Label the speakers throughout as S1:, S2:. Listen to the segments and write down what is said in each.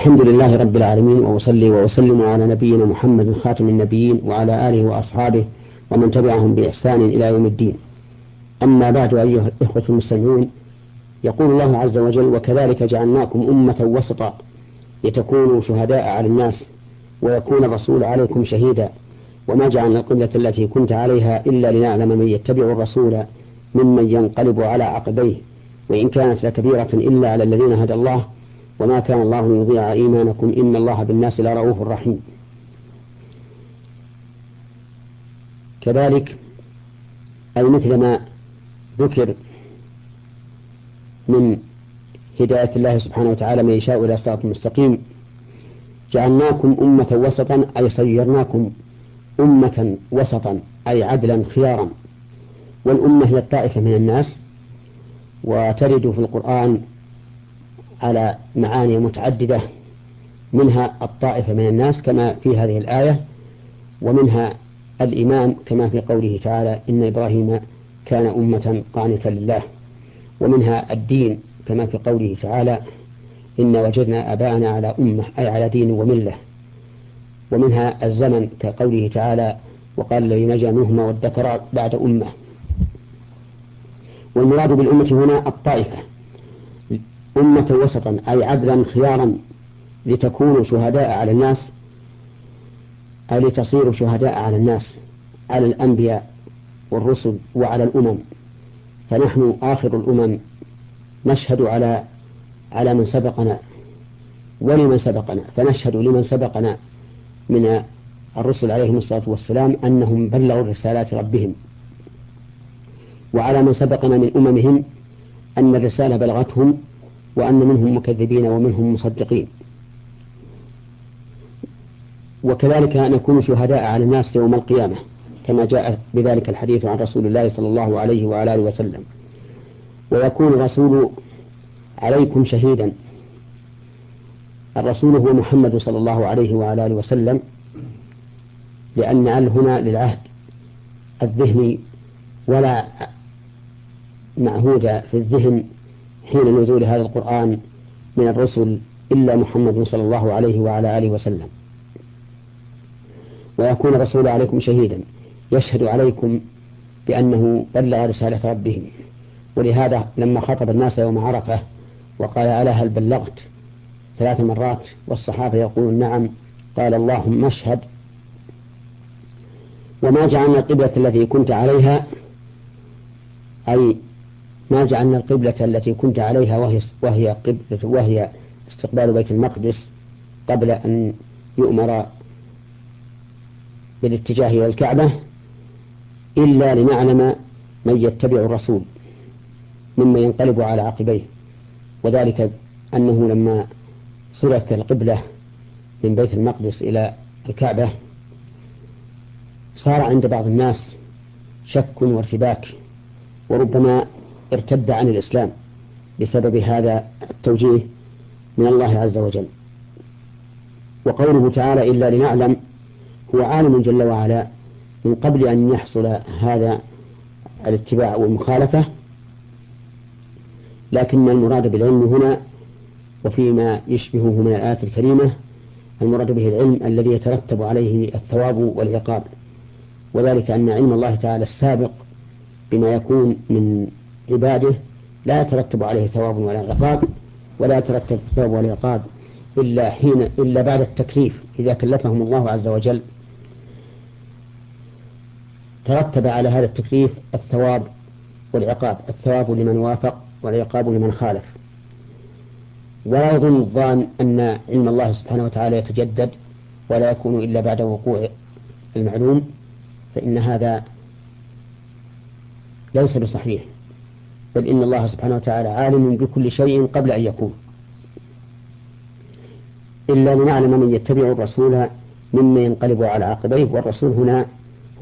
S1: الحمد لله رب العالمين وأصلي وأسلم على نبينا محمد خاتم النبيين وعلى آله وأصحابه ومن تبعهم بإحسان إلى يوم الدين. أما بعد أيها الإخوة المستمعون يقول الله عز وجل وكذلك جعلناكم أمة وسطا لتكونوا شهداء على الناس ويكون الرسول عليكم شهيدا. وما جعلنا القبلة التي كنت عليها إلا لنعلم من يتبع الرسول ممن ينقلب على عقبيه. وإن كانت لكبيرة إلا على الذين هدى الله وما كان الله يضيع إيمانكم إن الله بالناس لرؤوف رحيم. كذلك أي مثل ما ذكر من هداية الله سبحانه وتعالى من يشاء إلى صراط مستقيم جعلناكم أمة وسطا أي صيرناكم أمة وسطا أي عدلا خيارا. والأمة هي الطائفة من الناس وترد في القرآن على معاني متعددة منها الطائفة من الناس كما في هذه الآية ومنها الإمام كما في قوله تعالى إن إبراهيم كان أمة قانتا لله ومنها الدين كما في قوله تعالى إن وجدنا أباءنا على أمة أي على دين وملة ومنها الزمن كقوله تعالى وقال الذي نجا منهما وادكر بعد أمة. والمراد بالأمة هنا الطائفة. أمة وسطا أي عدلا خيارا لتكونوا شهداء على الناس أي لتصيروا شهداء على الناس على الأنبياء والرسل وعلى الأمم. فنحن آخر الأمم نشهد على على من سبقنا ولمن سبقنا. فنشهد لمن سبقنا من الرسل عليهم الصلاة والسلام أنهم بلغوا رسالات ربهم. وعلى من سبقنا من أممهم أن الرسالة بلغتهم وأن منهم مكذبين ومنهم مصدقين. وكذلك نكون شهداء على الناس يوم القيامة كما جاء بذلك الحديث عن رسول الله صلى الله عليه وعلى آله وسلم. ويكون الرسول عليكم شهيدا. الرسول هو محمد صلى الله عليه وعلى آله وسلم لأن ال هنا للعهد الذهني ولا معهود في الذهن حين نزول هذا القرآن من الرسل إلا محمد صلى الله عليه وعلى آله وسلم. ويكون الرسول عليكم شهيدا. يشهد عليكم بأنه بلغ رسالة ربهم ولهذا لما خطب الناس يوم عرفة وقال ألا هل بلغت ثلاث مرات والصحابة يقولون نعم قال اللهم اشهد. وما جعلنا القبلة التي كنت عليها أي ما جعلنا القبلة التي كنت عليها وهي وهي قبلة وهي استقبال بيت المقدس قبل أن يؤمر بالاتجاه إلى الكعبة إلا لنعلم من يتبع الرسول مما ينقلب على عقبيه. وذلك أنه لما صرفت القبلة من بيت المقدس إلى الكعبة صار عند بعض الناس شك وارتباك وربما ارتد عن الإسلام بسبب هذا التوجيه من الله عز وجل. وقوله تعالى إلا لنعلم هو عالم جل وعلا من قبل أن يحصل هذا الاتباع والمخالفة لكن المراد بالعلم هنا وفيما يشبهه من الآيات الكريمة المراد به العلم الذي يترتب عليه الثواب والعقاب. وذلك أن علم الله تعالى السابق بما يكون من عباده لا يترتب عليه ثواب ولا عقاب ولا يترتب الثواب والعقاب إلا حين إلا بعد التكليف إذا كلفهم الله عز وجل. ترتب على هذا التكليف الثواب والعقاب الثواب لمن وافق والعقاب لمن خالف. ولا يظن الظان أن علم الله سبحانه وتعالى يتجدد ولا يكون إلا بعد وقوع المعلوم فإن هذا ليس بصحيح. بل إن الله سبحانه وتعالى عالم بكل شيء قبل أن يكون إلا لنعلم من يتبع الرسول مما ينقلب على عقبيه والرسول هنا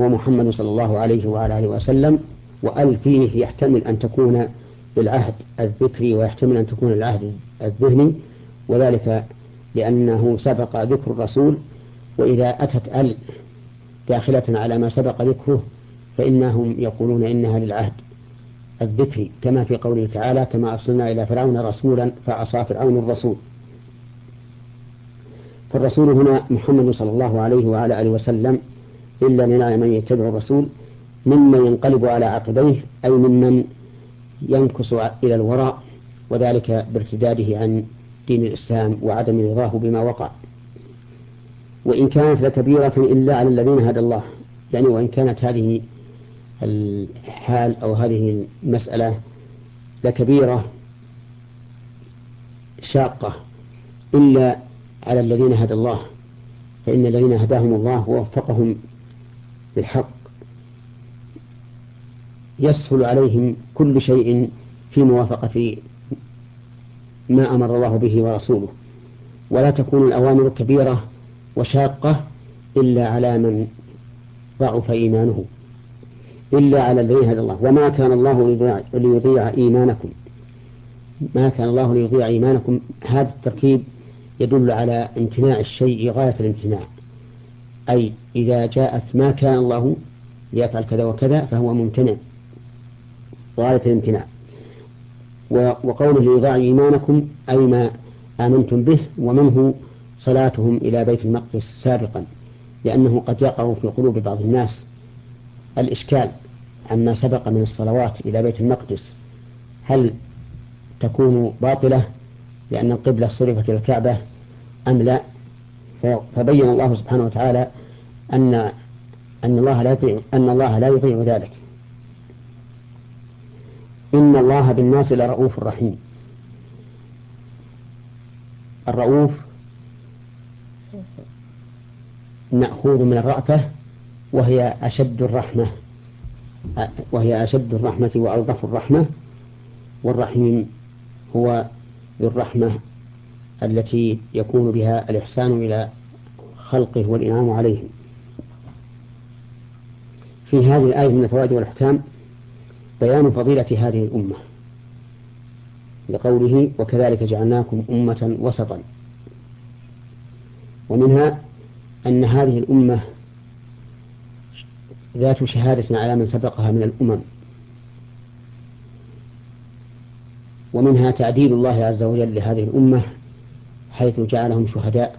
S1: هو محمد صلى الله عليه وعلى آله وسلم وأل فيه يحتمل أن تكون للعهد الذكري ويحتمل أن تكون للعهد الذهني وذلك لأنه سبق ذكر الرسول وإذا أتت أل داخلة على ما سبق ذكره فإنهم يقولون إنها للعهد. الذكري كما في قوله تعالى كما أرسلنا إلى فرعون رسولا فعصى فرعون الرسول. فالرسول هنا محمد صلى الله عليه وعلى آله وسلم إلا لنعلم من يتبع الرسول ممن ينقلب على عقبيه أي ممن ينكس إلى الوراء وذلك بارتداده عن دين الإسلام وعدم رضاه بما وقع. وإن كانت لكبيرة إلا على الذين هدى الله يعني وإن كانت هذه الحال أو هذه المسألة لكبيرة شاقة إلا على الذين هدى الله فإن الذين هداهم الله ووفقهم بالحق يسهل عليهم كل شيء في موافقة ما أمر الله به ورسوله. ولا تكون الأوامر كبيرة وشاقة إلا على من ضعف إيمانه. إلا على الذين هدى الله. وما كان الله ليضيع إيمانكم. ما كان الله ليضيع إيمانكم. هذا التركيب يدل على امتناع الشيء غاية الامتناع. أي إذا جاءت ما كان الله ليفعل كذا وكذا فهو ممتنع. غاية الامتناع. وقوله ليضاع إيمانكم أي ما آمنتم به ومنه صلاتهم إلى بيت المقدس سابقا. لأنه قد يقع في قلوب بعض الناس. الإشكال عما سبق من الصلوات إلى بيت المقدس هل تكون باطلة لأن القبلة صرفت إلى الكعبة أم لا؟ فبين الله سبحانه وتعالى أن أن الله لا يطيع أن الله لا يطيع ذلك. إن الله بالناس لرؤوف رحيم. الرؤوف مأخوذ من الرأفة وهي أشد الرحمة وهي أشد الرحمة وألطف الرحمة والرحيم هو بالرحمة التي يكون بها الإحسان إلى خلقه والإنعام عليهم في هذه الآية من الفوائد والأحكام بيان فضيلة هذه الأمة لقوله وكذلك جعلناكم أمة وسطا ومنها أن هذه الأمة ذات شهادة على من سبقها من الأمم. ومنها تعديل الله عز وجل لهذه الأمة حيث جعلهم شهداء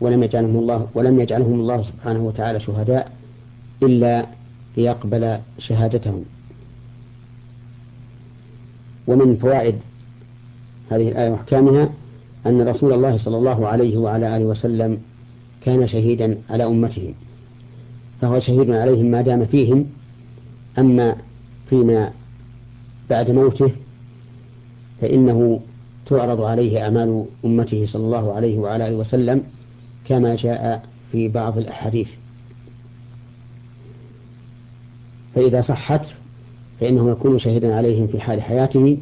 S1: ولم يجعلهم الله ولم يجعلهم الله سبحانه وتعالى شهداء إلا ليقبل شهادتهم. ومن فوائد هذه الآية وأحكامها أن رسول الله صلى الله عليه وعلى آله وسلم كان شهيدا على أمته. فهو شهيد عليهم ما دام فيهم. أما فيما بعد موته فإنه تعرض عليه أعمال أمته صلى الله عليه وعلى آله وسلم كما جاء في بعض الأحاديث. فإذا صحت فإنه يكون شهيدا عليهم في حال حياته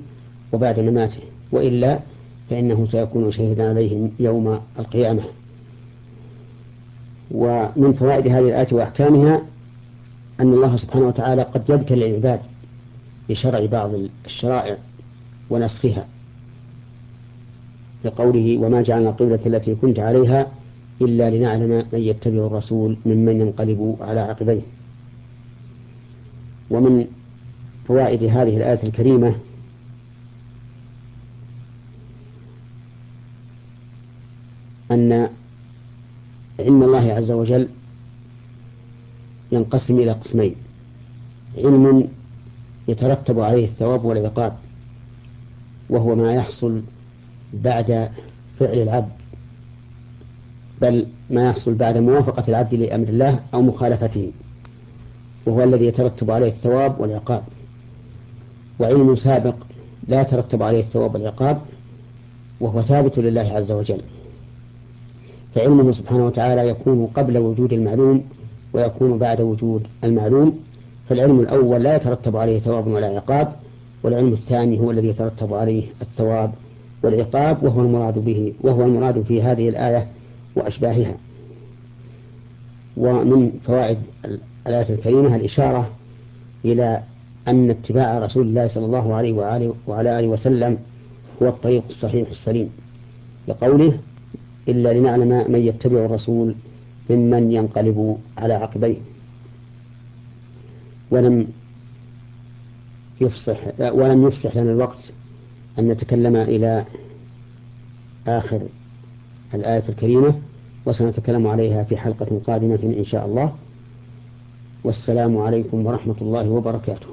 S1: وبعد مماته وإلا فإنه سيكون شهيدا عليهم يوم القيامة. ومن فوائد هذه الآية وأحكامها أن الله سبحانه وتعالى قد يبتلي العباد بشرع بعض الشرائع ونسخها لقوله وما جعلنا القبلة التي كنت عليها إلا لنعلم من يتبع الرسول ممن ينقلب على عقبيه. ومن فوائد هذه الآية الكريمة أن علم الله عز وجل ينقسم إلى قسمين. علم يترتب عليه الثواب والعقاب وهو ما يحصل بعد فعل العبد بل ما يحصل بعد موافقة العبد لأمر الله أو مخالفته وهو الذي يترتب عليه الثواب والعقاب. وعلم سابق لا يترتب عليه الثواب والعقاب وهو ثابت لله عز وجل. فعلمه سبحانه وتعالى يكون قبل وجود المعلوم ويكون بعد وجود المعلوم فالعلم الأول لا يترتب عليه ثواب ولا عقاب والعلم الثاني هو الذي يترتب عليه الثواب والعقاب وهو المراد به وهو المراد في هذه الآية وأشباهها. ومن فوائد الآية الكريمة الإشارة إلى أن اتباع رسول الله صلى الله عليه وآله وعلى آله وسلم هو الطريق الصحيح السليم لقوله إلا لنعلم من يتبع الرسول ممن ينقلب على عقبيه. ولم يفصح ولم يفصح لنا الوقت أن نتكلم إلى آخر الآية الكريمة وسنتكلم عليها في حلقة قادمة إن شاء الله. والسلام عليكم ورحمة الله وبركاته.